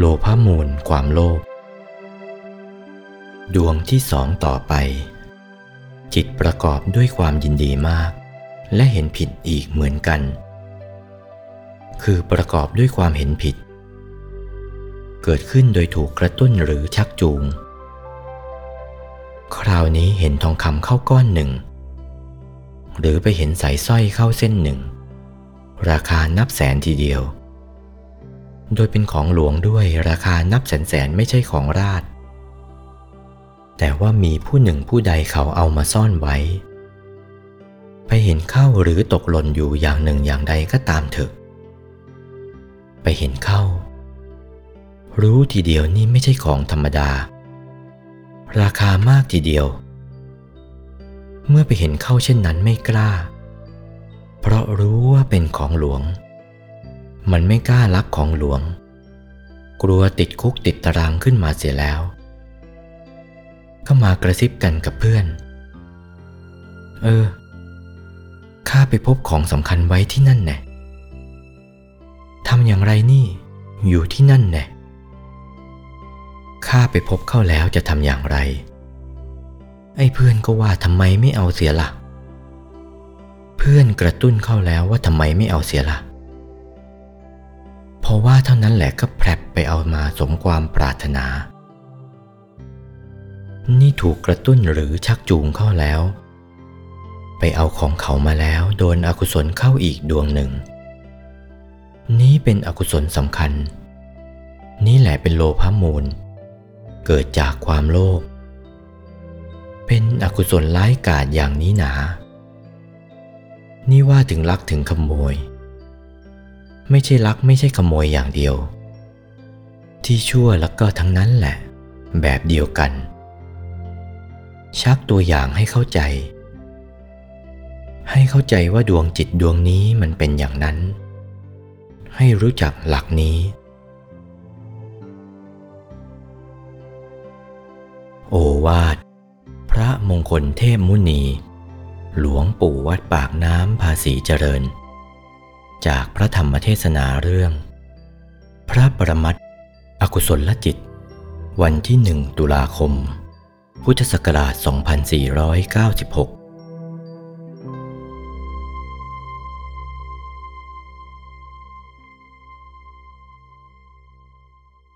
โลภมูลความโลภดวงที่สองต่อไป จิตประกอบด้วยความยินดีมาก และเห็นผิดอีกเหมือนกัน คือประกอบด้วยความเห็นผิด เกิดขึ้นโดยถูกกระตุ้นหรือชักจูง คราวนี้เห็นทองคำเข้าก้อนหนึ่ง หรือไปเห็นสายสร้อยเข้าเส้นหนึ่ง ราคานับแสนทีเดียว โดยเป็นของหลวงด้วยราคานับแสนแสนไม่ใช่ของราช แต่ว่ามีผู้หนึ่งผู้ใดเขาเอามาซ่อนไว้ ไปเห็นเข้าหรือตกหล่นอยู่อย่างหนึ่งอย่างใดก็ตามเถอะ ไปเห็นเข้า รู้ทีเดียวนี่ไม่ใช่ของธรรมดา ราคามากทีเดียว เมื่อไปเห็นเข้าเช่นนั้นไม่กล้า เพราะรู้ว่าเป็นของหลวง มันไม่กล้าลักของหลวง กลัวติดคุกติดตารางขึ้นมาเสียแล้ว ก็มากระซิบกันกับเพื่อน เออ ข้าไปพบของสำคัญไว้ที่นั่นแน่ทำอย่างไรนี่ อยู่ที่นั่นแน่ข้าไปพบเข้าแล้วจะทำอย่างไร ไอ้เพื่อนก็ว่าทำไมไม่เอาเสียละ่ะ เพื่อนกระตุ้นเข้าแล้วว่าทำไมไม่เอาเสียละ่ะ เพราะว่าเท่านั้นแหละก็แผลบไปเอามาสมความปรารถนา นี่ถูกกระตุ้นหรือชักจูงเข้าแล้ว ไปเอาของเขามาแล้วโดนอกุศลเข้าอีกดวงหนึ่ง นี้เป็นอกุศลสำคัญ นี่แหละเป็นโลภะมูล เกิดจากความโลภ เป็นอกุศลร้ายกาจอย่างนี้หนา นี่ว่าถึงลักถึงขโมย ไม่ใช่ลักไม่ใช่ขโมยอย่างเดียว ที่ชั่วแล้วก็ทั้งนั้นแหละ แบบเดียวกัน ชักตัวอย่างให้เข้าใจ ให้เข้าใจว่าดวงจิตดวงนี้มันเป็นอย่างนั้น ให้รู้จักหลักนี้ โอวาท พระมงคลเทพมุนี หลวงปู่วัดปากน้ำภาษีเจริญ จากพระธรรมเทศนาเรื่อง พระปรมัติอกุศลจิต วันที่หนึ่งตุลาคม พุทธศักราช 2496